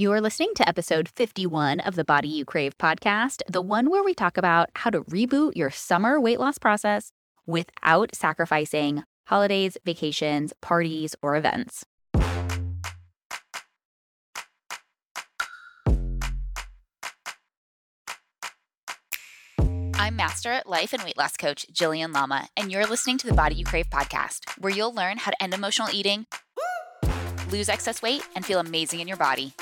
You are listening to episode 51 of the Body You Crave podcast, the one where we talk about how to reboot your summer weight loss process without sacrificing holidays, vacations, parties, or events. I'm Master at Life and Weight Loss Coach Jillian Lama, and you're listening to the Body You Crave podcast, where you'll learn how to end emotional eating, lose excess weight, and feel amazing in your body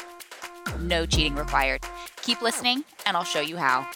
no cheating required. Keep listening, and I'll show you how.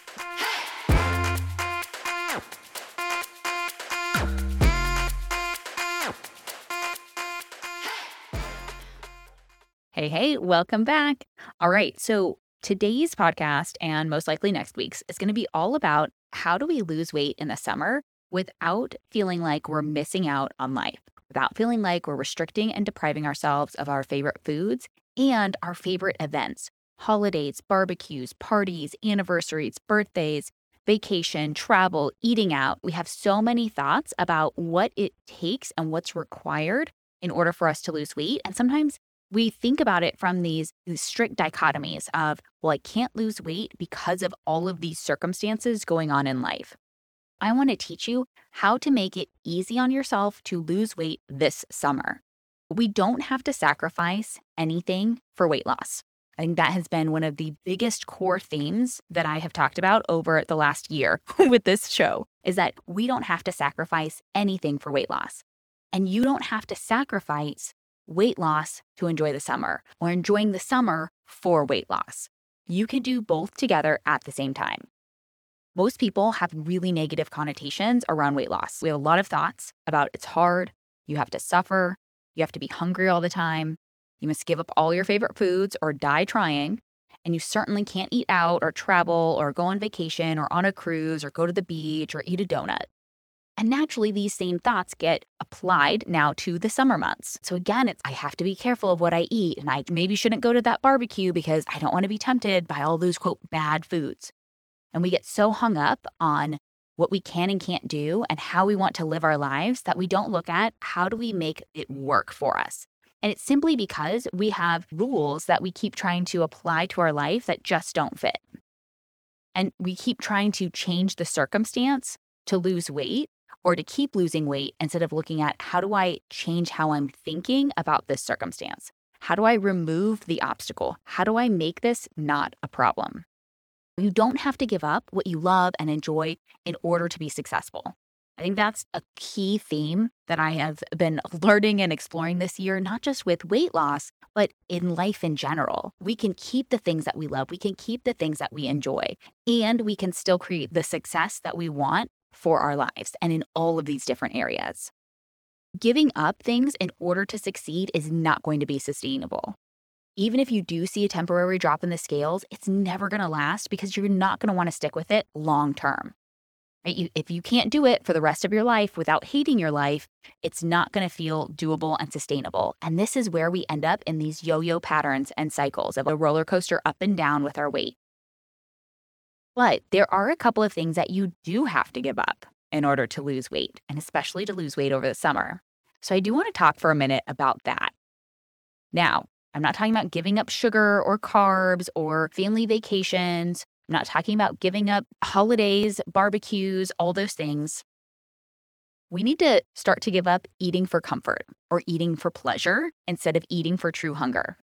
Hey, hey, welcome back. All right, so today's podcast and most likely next week's is going to be all about how do we lose weight in the summer without feeling like we're missing out on life, without feeling like we're restricting and depriving ourselves of our favorite foods and our favorite events holidays, barbecues, parties, anniversaries, birthdays, vacation, travel, eating out. We have so many thoughts about what it takes and what's required in order for us to lose weight. And sometimes we think about it from these, these strict dichotomies of, well, I can't lose weight because of all of these circumstances going on in life. I want to teach you how to make it easy on yourself to lose weight this summer. We don't have to sacrifice anything for weight loss. I think that has been one of the biggest core themes that I have talked about over the last year with this show is that we don't have to sacrifice anything for weight loss. And you don't have to sacrifice weight loss to enjoy the summer or enjoying the summer for weight loss. You can do both together at the same time. Most people have really negative connotations around weight loss. We have a lot of thoughts about it's hard, you have to suffer, you have to be hungry all the time. You must give up all your favorite foods or die trying. And you certainly can't eat out or travel or go on vacation or on a cruise or go to the beach or eat a donut. And naturally, these same thoughts get applied now to the summer months. So again, it's I have to be careful of what I eat. And I maybe shouldn't go to that barbecue because I don't want to be tempted by all those quote bad foods. And we get so hung up on what we can and can't do and how we want to live our lives that we don't look at how do we make it work for us. And it's simply because we have rules that we keep trying to apply to our life that just don't fit. And we keep trying to change the circumstance to lose weight or to keep losing weight instead of looking at how do I change how I'm thinking about this circumstance? How do I remove the obstacle? How do I make this not a problem? You don't have to give up what you love and enjoy in order to be successful. I think that's a key theme that I have been learning and exploring this year, not just with weight loss, but in life in general. We can keep the things that we love, we can keep the things that we enjoy, and we can still create the success that we want for our lives and in all of these different areas. Giving up things in order to succeed is not going to be sustainable even if you do see a temporary drop in the scales, it's never going to last because you're not going to want to stick with it long term. Right? You, if you can't do it for the rest of your life without hating your life, it's not going to feel doable and sustainable. And this is where we end up in these yo yo patterns and cycles of a roller coaster up and down with our weight. But there are a couple of things that you do have to give up in order to lose weight, and especially to lose weight over the summer. So I do want to talk for a minute about that. Now, I'm not talking about giving up sugar or carbs or family vacations. I'm not talking about giving up holidays, barbecues, all those things. We need to start to give up eating for comfort or eating for pleasure instead of eating for true hunger.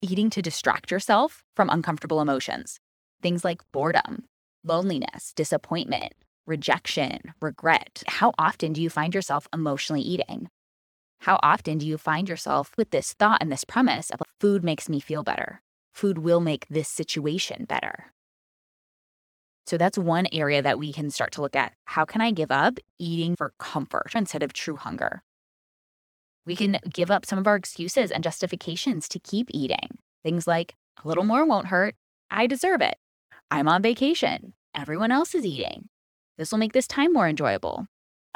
Eating to distract yourself from uncomfortable emotions. Things like boredom, loneliness, disappointment, rejection, regret. How often do you find yourself emotionally eating? How often do you find yourself with this thought and this premise of food makes me feel better? Food will make this situation better. So that's one area that we can start to look at. How can I give up eating for comfort instead of true hunger? We can give up some of our excuses and justifications to keep eating. Things like, a little more won't hurt. I deserve it. I'm on vacation. Everyone else is eating. This will make this time more enjoyable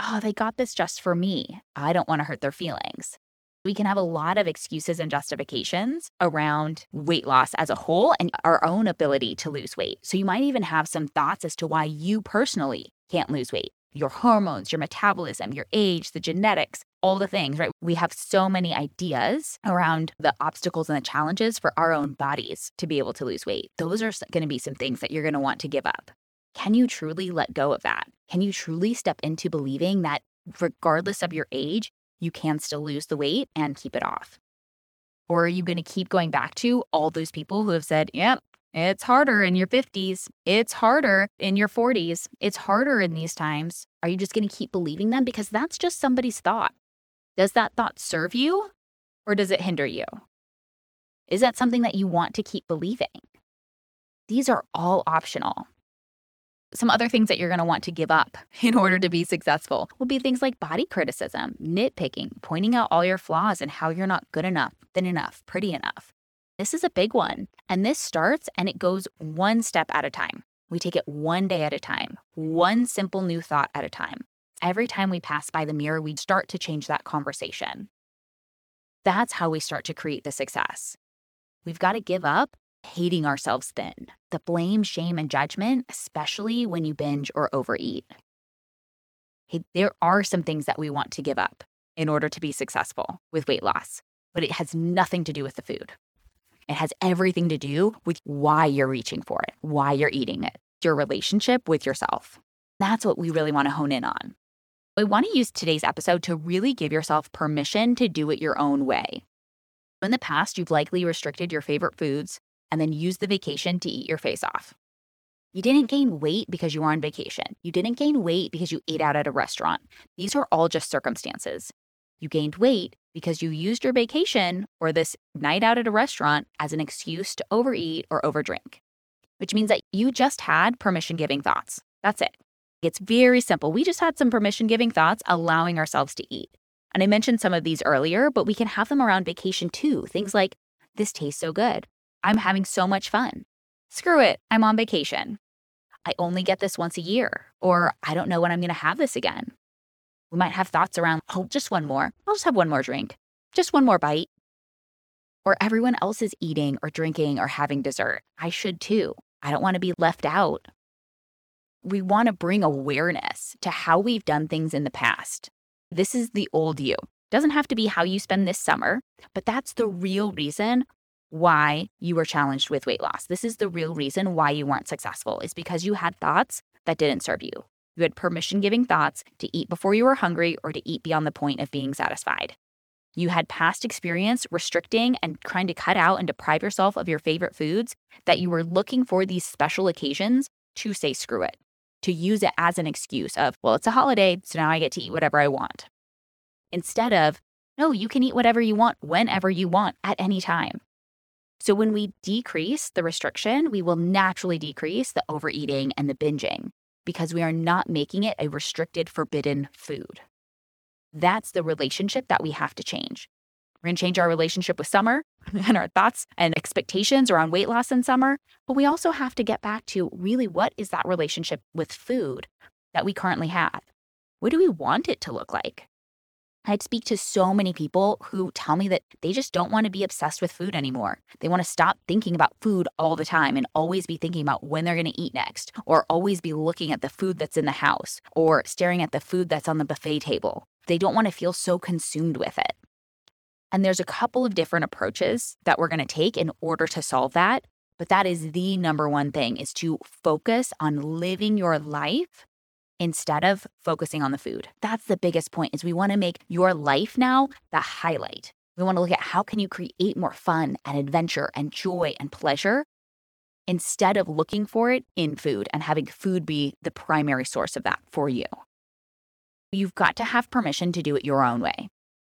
oh, they got this just for me. I don't want to hurt their feelings. We can have a lot of excuses and justifications around weight loss as a whole and our own ability to lose weight. So you might even have some thoughts as to why you personally can't lose weight. Your hormones, your metabolism, your age, the genetics, all the things, right? We have so many ideas around the obstacles and the challenges for our own bodies to be able to lose weight. Those are going to be some things that you're going to want to give up. Can you truly let go of that? Can you truly step into believing that regardless of your age, you can still lose the weight and keep it off? Or are you going to keep going back to all those people who have said, yep, it's harder in your 50s. It's harder in your 40s. It's harder in these times. Are you just going to keep believing them? Because that's just somebody's thought. Does that thought serve you or does it hinder you? Is that something that you want to keep believing? These are all optional. Some other things that you're going to want to give up in order to be successful will be things like body criticism, nitpicking, pointing out all your flaws and how you're not good enough, thin enough, pretty enough. This is a big one. And this starts and it goes one step at a time. We take it one day at a time, one simple new thought at a time. Every time we pass by the mirror, we start to change that conversation. That's how we start to create the success. We've got to give up hating ourselves thin, the blame, shame, and judgment, especially when you binge or overeat. Hey, there are some things that we want to give up in order to be successful with weight loss, but it has nothing to do with the food. It has everything to do with why you're reaching for it, why you're eating it, your relationship with yourself. That's what we really want to hone in on. We want to use today's episode to really give yourself permission to do it your own way. In the past, you've likely restricted your favorite foods and then use the vacation to eat your face off. You didn't gain weight because you were on vacation. You didn't gain weight because you ate out at a restaurant. These are all just circumstances. You gained weight because you used your vacation or this night out at a restaurant as an excuse to overeat or overdrink, which means that you just had permission giving thoughts. That's it. It's very simple. We just had some permission giving thoughts allowing ourselves to eat. And I mentioned some of these earlier, but we can have them around vacation too. Things like, this tastes so good. I'm having so much fun. Screw it, I'm on vacation. I only get this once a year, or I don't know when I'm going to have this again. We might have thoughts around, oh, just one more. I'll just have one more drink, just one more bite. Or everyone else is eating or drinking or having dessert. I should too. I don't want to be left out. We want to bring awareness to how we've done things in the past. This is the old you. Doesn't have to be how you spend this summer, but that's the real reason why you were challenged with weight loss. This is the real reason why you weren't successful, is because you had thoughts that didn't serve you. You had permission giving thoughts to eat before you were hungry or to eat beyond the point of being satisfied. You had past experience restricting and trying to cut out and deprive yourself of your favorite foods that you were looking for these special occasions to say screw it, to use it as an excuse of, well, it's a holiday, so now I get to eat whatever I want. Instead of, no, you can eat whatever you want whenever you want at any time. So when we decrease the restriction, we will naturally decrease the overeating and the binging because we are not making it a restricted, forbidden food. That's the relationship that we have to change. We're going to change our relationship with summer and our thoughts and expectations around weight loss in summer. But we also have to get back to really what is that relationship with food that we currently have? What do we want it to look like? I'd speak to so many people who tell me that they just don't want to be obsessed with food anymore. They want to stop thinking about food all the time and always be thinking about when they're going to eat next, or always be looking at the food that's in the house, or staring at the food that's on the buffet table. They don't want to feel so consumed with it. And there's a couple of different approaches that we're going to take in order to solve that. But that is the number one thing is to focus on living your life instead of focusing on the food. That's the biggest point is we want to make your life now the highlight. We want to look at how can you create more fun and adventure and joy and pleasure instead of looking for it in food and having food be the primary source of that for you. You've got to have permission to do it your own way.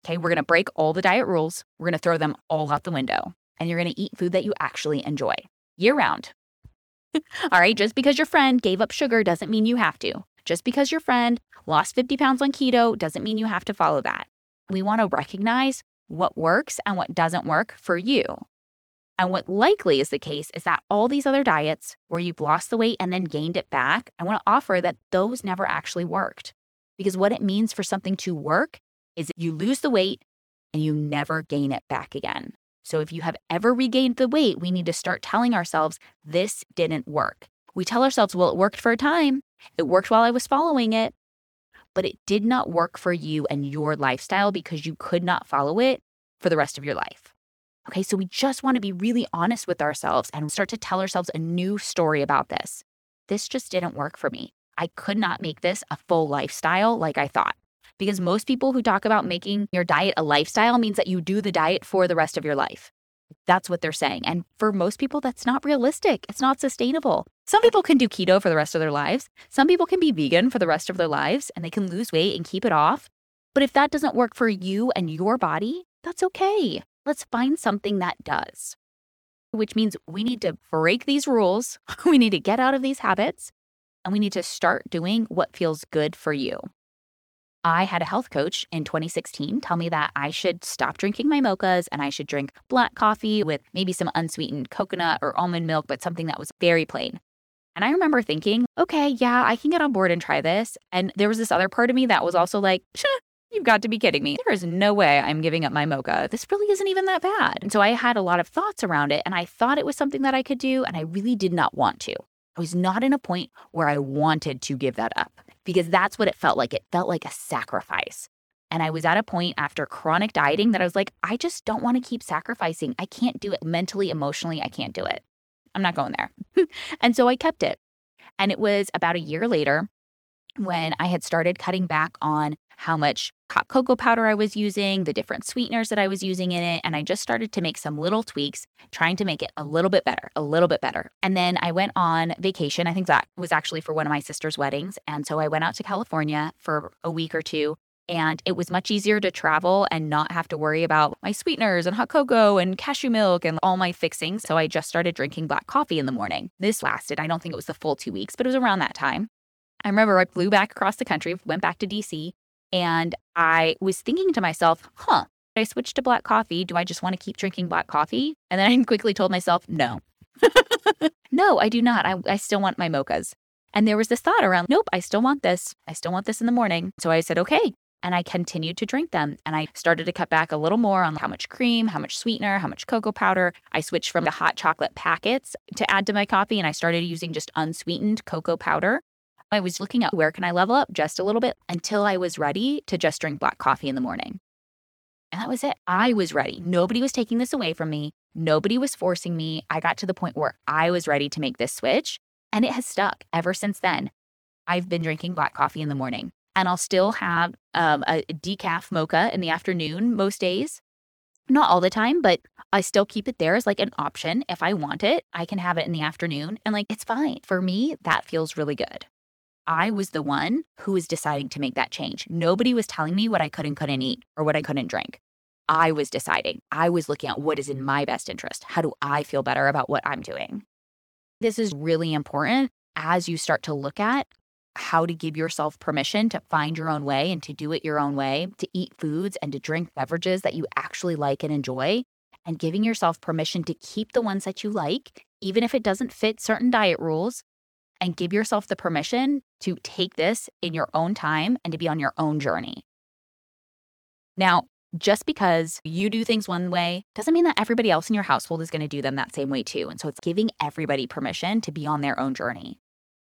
Okay, we're going to break all the diet rules. We're going to throw them all out the window and you're going to eat food that you actually enjoy year round. all right, just because your friend gave up sugar doesn't mean you have to. Just because your friend lost 50 pounds on keto doesn't mean you have to follow that. We want to recognize what works and what doesn't work for you. And what likely is the case is that all these other diets where you've lost the weight and then gained it back, I want to offer that those never actually worked. Because what it means for something to work is you lose the weight and you never gain it back again. So if you have ever regained the weight, we need to start telling ourselves this didn't work. We tell ourselves, well, it worked for a time, it worked while I was following it. but it did not work for you and your lifestyle because you could not follow it for the rest of your life. Okay, so we just want to be really honest with ourselves and start to tell ourselves a new story about this. This just didn't work for me. I could not make this a full lifestyle like I thought. Because most people who talk about making your diet a lifestyle means that you do the diet for the rest of your life. That's what they're saying. And for most people, that's not realistic. It's not sustainable. Some people can do keto for the rest of their lives. Some people can be vegan for the rest of their lives and they can lose weight and keep it off. But if that doesn't work for you and your body, that's okay. Let's find something that does. Which means we need to break these rules, we need to get out of these habits, and we need to start doing what feels good for you. I had a health coach in 2016 tell me that I should stop drinking my mochas and I should drink black coffee with maybe some unsweetened coconut or almond milk, but something that was very plain. And I remember thinking, okay, yeah, I can get on board and try this. And there was this other part of me that was also like, you've got to be kidding me. There is no way I'm giving up my mocha. This really isn't even that bad. And so I had a lot of thoughts around it and I thought it was something that I could do and I really did not want to. I was not in a point where I wanted to give that up because that's what it felt like. It felt like a sacrifice. And I was at a point after chronic dieting that I was like, I just don't want to keep sacrificing. I can't do it mentally, emotionally. I can't do it. I'm not going there. and so I kept it. And it was about a year later when I had started cutting back on how much hot cocoa powder I was using, the different sweeteners that I was using in it. And I just started to make some little tweaks, trying to make it a little bit better, a little bit better. And then I went on vacation. I think that was actually for one of my sister's weddings. And so I went out to California for a week or two. And it was much easier to travel and not have to worry about my sweeteners and hot cocoa and cashew milk and all my fixings. So I just started drinking black coffee in the morning. This lasted, I don't think it was the full two weeks, but it was around that time. I remember I flew back across the country, went back to DC, and I was thinking to myself, huh, I switched to black coffee. Do I just want to keep drinking black coffee? And then I quickly told myself, no. no, I do not. I, I still want my mochas. And there was this thought around, nope, I still want this. I still want this in the morning. So I said, okay. And I continued to drink them. And I started to cut back a little more on how much cream, how much sweetener, how much cocoa powder. I switched from the hot chocolate packets to add to my coffee. And I started using just unsweetened cocoa powder. I was looking at where can I level up just a little bit until I was ready to just drink black coffee in the morning. And that was it. I was ready. Nobody was taking this away from me. Nobody was forcing me. I got to the point where I was ready to make this switch, and it has stuck ever since then. I've been drinking black coffee in the morning, and I'll still have um, a decaf mocha in the afternoon most days. Not all the time, but I still keep it there as like an option. If I want it, I can have it in the afternoon, and like it's fine. For me, that feels really good. I was the one who was deciding to make that change. Nobody was telling me what I could and couldn't eat or what I couldn't drink. I was deciding. I was looking at what is in my best interest. How do I feel better about what I'm doing? This is really important as you start to look at how to give yourself permission to find your own way and to do it your own way, to eat foods and to drink beverages that you actually like and enjoy, and giving yourself permission to keep the ones that you like, even if it doesn't fit certain diet rules, and give yourself the permission to take this in your own time and to be on your own journey. Now, just because you do things one way doesn't mean that everybody else in your household is going to do them that same way too. And so it's giving everybody permission to be on their own journey.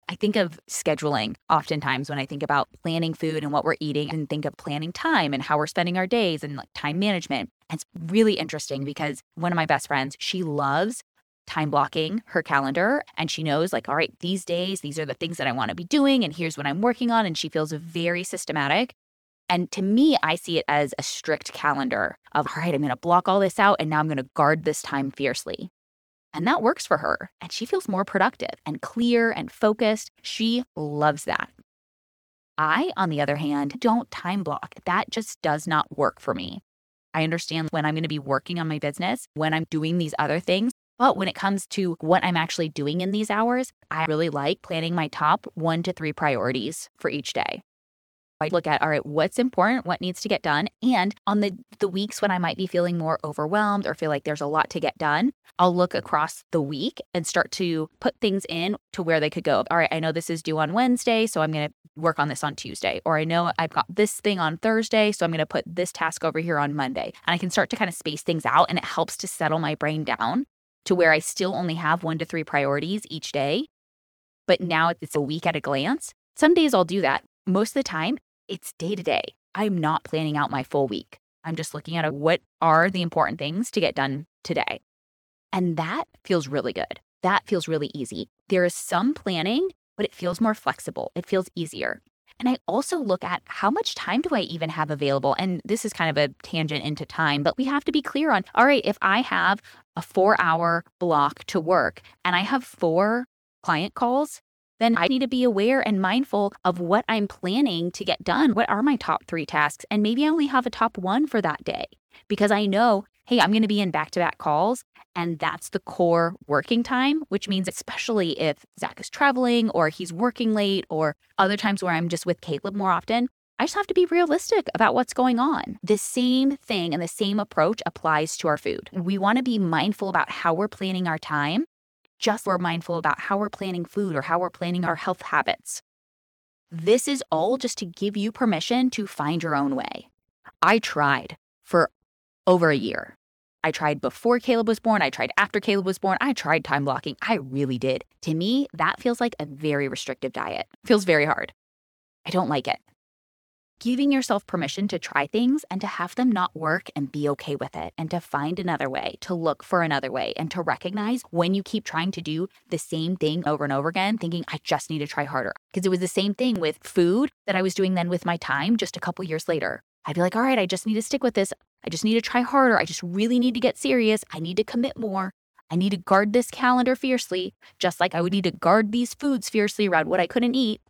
I think of scheduling oftentimes when I think about planning food and what we're eating and think of planning time and how we're spending our days and like time management. It's really interesting because one of my best friends, she loves time blocking her calendar and she knows like all right these days these are the things that i want to be doing and here's what i'm working on and she feels very systematic. And to me i see it as a strict calendar of all right i'm going to block all this out and now i'm going to guard this time fiercely. And that works for her and she feels more productive and clear and focused. She loves that. I on the other hand don't time block. That just does not work for me. I understand when I'm going to be working on my business, when I'm doing these other things, but when it comes to what I'm actually doing in these hours, I really like planning my top one to three priorities for each day. I look at, all right, what's important, what needs to get done. And on the, the weeks when I might be feeling more overwhelmed or feel like there's a lot to get done, I'll look across the week and start to put things in to where they could go. All right, I know this is due on Wednesday, so I'm going to work on this on Tuesday. Or I know I've got this thing on Thursday, so I'm going to put this task over here on Monday. And I can start to kind of space things out and it helps to settle my brain down to where I still only have one to three priorities each day. But now it's a week at a glance. Some days I'll do that. Most of the time, it's day to day. I'm not planning out my full week. I'm just looking at what are the important things to get done today. And that feels really good. That feels really easy. There is some planning, but it feels more flexible. It feels easier. And I also look at how much time do I even have available? And this is kind of a tangent into time, but we have to be clear on all right, if I have a four hour block to work and I have four client calls, then I need to be aware and mindful of what I'm planning to get done. What are my top three tasks? And maybe I only have a top one for that day because I know hey, I'm going to be in back to back calls. And that's the core working time, which means, especially if Zach is traveling or he's working late or other times where I'm just with Caleb more often, I just have to be realistic about what's going on. The same thing and the same approach applies to our food. We want to be mindful about how we're planning our time, just we're mindful about how we're planning food or how we're planning our health habits. This is all just to give you permission to find your own way. I tried for over a year. I tried before Caleb was born. I tried after Caleb was born. I tried time blocking. I really did. To me, that feels like a very restrictive diet. Feels very hard. I don't like it. Giving yourself permission to try things and to have them not work and be okay with it, and to find another way, to look for another way, and to recognize when you keep trying to do the same thing over and over again, thinking, I just need to try harder. Because it was the same thing with food that I was doing then with my time just a couple years later. I'd be like, all right, I just need to stick with this. I just need to try harder. I just really need to get serious. I need to commit more. I need to guard this calendar fiercely, just like I would need to guard these foods fiercely around what I couldn't eat.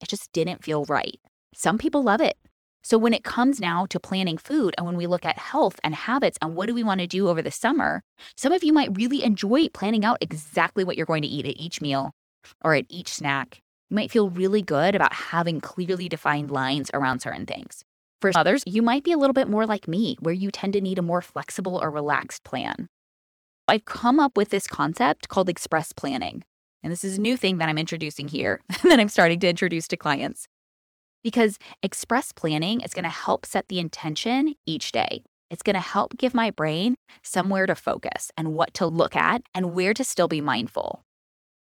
It just didn't feel right. Some people love it. So when it comes now to planning food and when we look at health and habits and what do we want to do over the summer, some of you might really enjoy planning out exactly what you're going to eat at each meal or at each snack. You might feel really good about having clearly defined lines around certain things. For others, you might be a little bit more like me, where you tend to need a more flexible or relaxed plan. I've come up with this concept called express planning. And this is a new thing that I'm introducing here that I'm starting to introduce to clients. Because express planning is going to help set the intention each day. It's going to help give my brain somewhere to focus and what to look at and where to still be mindful.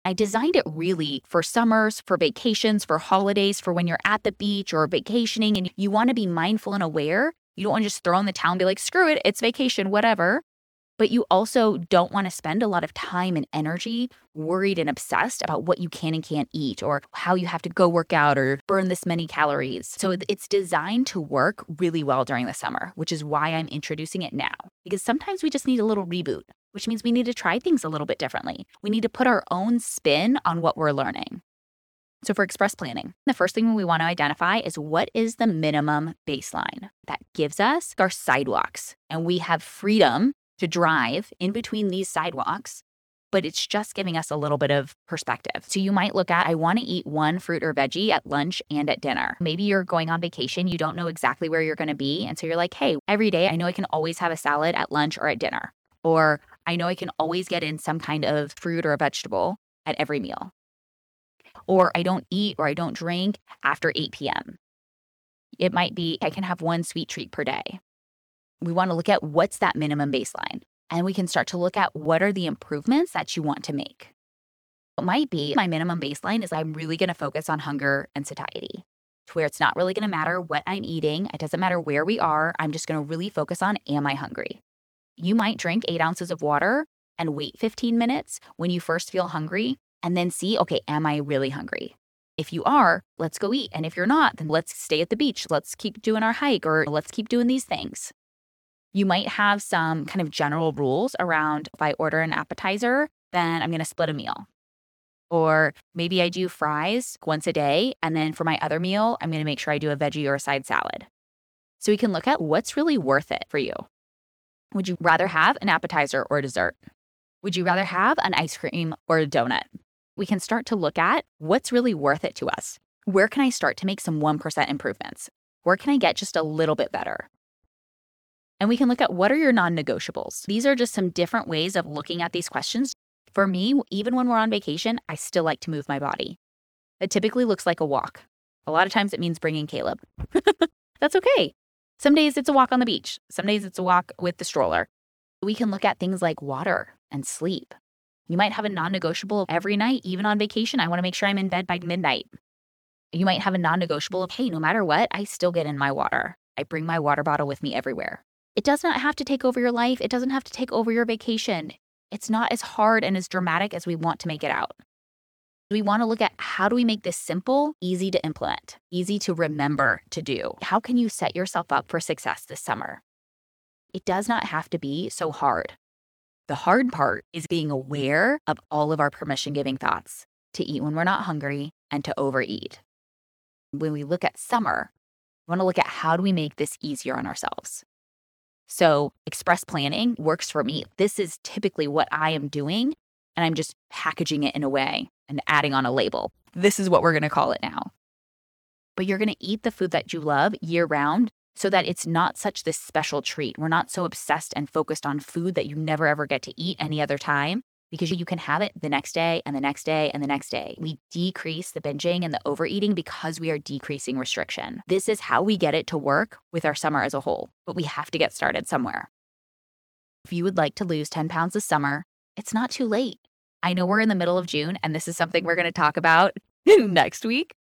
I designed it really for summers, for vacations, for holidays, for when you're at the beach or vacationing and you want to be mindful and aware. You don't want to just throw in the towel and be like, screw it, it's vacation, whatever. But you also don't want to spend a lot of time and energy worried and obsessed about what you can and can't eat or how you have to go work out or burn this many calories. So it's designed to work really well during the summer, which is why I'm introducing it now. Because sometimes we just need a little reboot which means we need to try things a little bit differently. We need to put our own spin on what we're learning. So, for express planning, the first thing we want to identify is what is the minimum baseline that gives us our sidewalks. And we have freedom to drive in between these sidewalks, but it's just giving us a little bit of perspective. So, you might look at I want to eat one fruit or veggie at lunch and at dinner. Maybe you're going on vacation, you don't know exactly where you're going to be. And so you're like, hey, every day I know I can always have a salad at lunch or at dinner. Or I know I can always get in some kind of fruit or a vegetable at every meal. Or I don't eat or I don't drink after 8 p.m. It might be I can have one sweet treat per day. We want to look at what's that minimum baseline. And we can start to look at what are the improvements that you want to make. It might be my minimum baseline is I'm really going to focus on hunger and satiety, to where it's not really going to matter what I'm eating. It doesn't matter where we are. I'm just going to really focus on am I hungry? You might drink eight ounces of water and wait 15 minutes when you first feel hungry and then see, okay, am I really hungry? If you are, let's go eat. And if you're not, then let's stay at the beach. Let's keep doing our hike or let's keep doing these things. You might have some kind of general rules around if I order an appetizer, then I'm going to split a meal. Or maybe I do fries once a day. And then for my other meal, I'm going to make sure I do a veggie or a side salad. So we can look at what's really worth it for you. Would you rather have an appetizer or dessert? Would you rather have an ice cream or a donut? We can start to look at what's really worth it to us. Where can I start to make some 1% improvements? Where can I get just a little bit better? And we can look at what are your non negotiables. These are just some different ways of looking at these questions. For me, even when we're on vacation, I still like to move my body. It typically looks like a walk. A lot of times it means bringing Caleb. That's okay. Some days it's a walk on the beach, some days it's a walk with the stroller. We can look at things like water and sleep. You might have a non negotiable every night, even on vacation. I want to make sure I'm in bed by midnight. You might have a non negotiable of, hey, no matter what, I still get in my water. I bring my water bottle with me everywhere. It does not have to take over your life. It doesn't have to take over your vacation. It's not as hard and as dramatic as we want to make it out. We want to look at how do we make this simple, easy to implement, easy to remember to do? How can you set yourself up for success this summer? It does not have to be so hard. The hard part is being aware of all of our permission giving thoughts to eat when we're not hungry and to overeat. When we look at summer, we want to look at how do we make this easier on ourselves. So, express planning works for me. This is typically what I am doing, and I'm just packaging it in a way and adding on a label. This is what we're going to call it now. But you're going to eat the food that you love year round so that it's not such this special treat. We're not so obsessed and focused on food that you never ever get to eat any other time because you can have it the next day and the next day and the next day. We decrease the binging and the overeating because we are decreasing restriction. This is how we get it to work with our summer as a whole, but we have to get started somewhere. If you would like to lose 10 pounds this summer, it's not too late. I know we're in the middle of June, and this is something we're going to talk about next week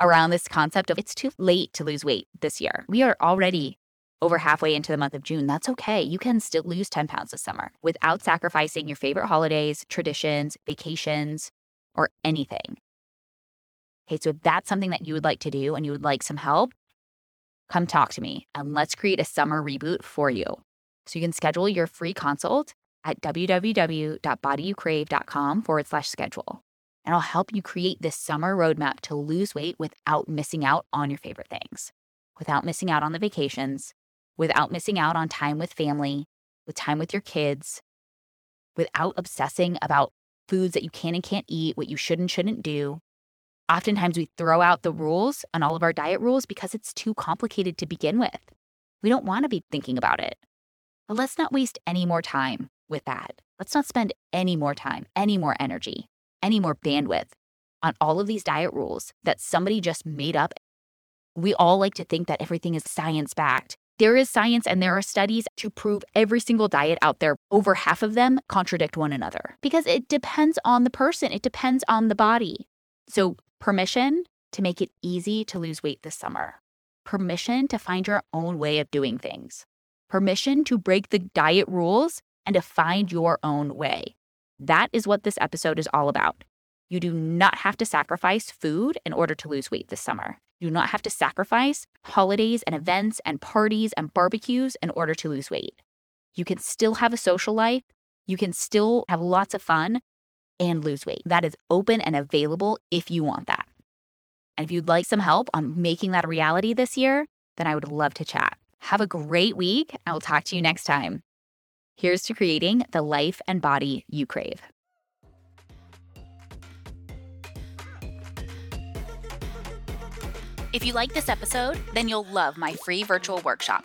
around this concept of it's too late to lose weight this year. We are already over halfway into the month of June. That's okay. You can still lose 10 pounds this summer without sacrificing your favorite holidays, traditions, vacations, or anything. Okay, so if that's something that you would like to do and you would like some help, come talk to me and let's create a summer reboot for you. So you can schedule your free consult at www.bodyyoucrave.com forward slash schedule and I'll help you create this summer roadmap to lose weight without missing out on your favorite things, without missing out on the vacations, without missing out on time with family, with time with your kids, without obsessing about foods that you can and can't eat, what you should and shouldn't do. Oftentimes, we throw out the rules on all of our diet rules because it's too complicated to begin with. We don't want to be thinking about it. But let's not waste any more time with that. Let's not spend any more time, any more energy any more bandwidth on all of these diet rules that somebody just made up. We all like to think that everything is science backed. There is science and there are studies to prove every single diet out there, over half of them contradict one another because it depends on the person, it depends on the body. So, permission to make it easy to lose weight this summer, permission to find your own way of doing things, permission to break the diet rules and to find your own way. That is what this episode is all about. You do not have to sacrifice food in order to lose weight this summer. You do not have to sacrifice holidays and events and parties and barbecues in order to lose weight. You can still have a social life. You can still have lots of fun and lose weight. That is open and available if you want that. And if you'd like some help on making that a reality this year, then I would love to chat. Have a great week. I will talk to you next time. Here's to creating the life and body you crave. If you like this episode, then you'll love my free virtual workshop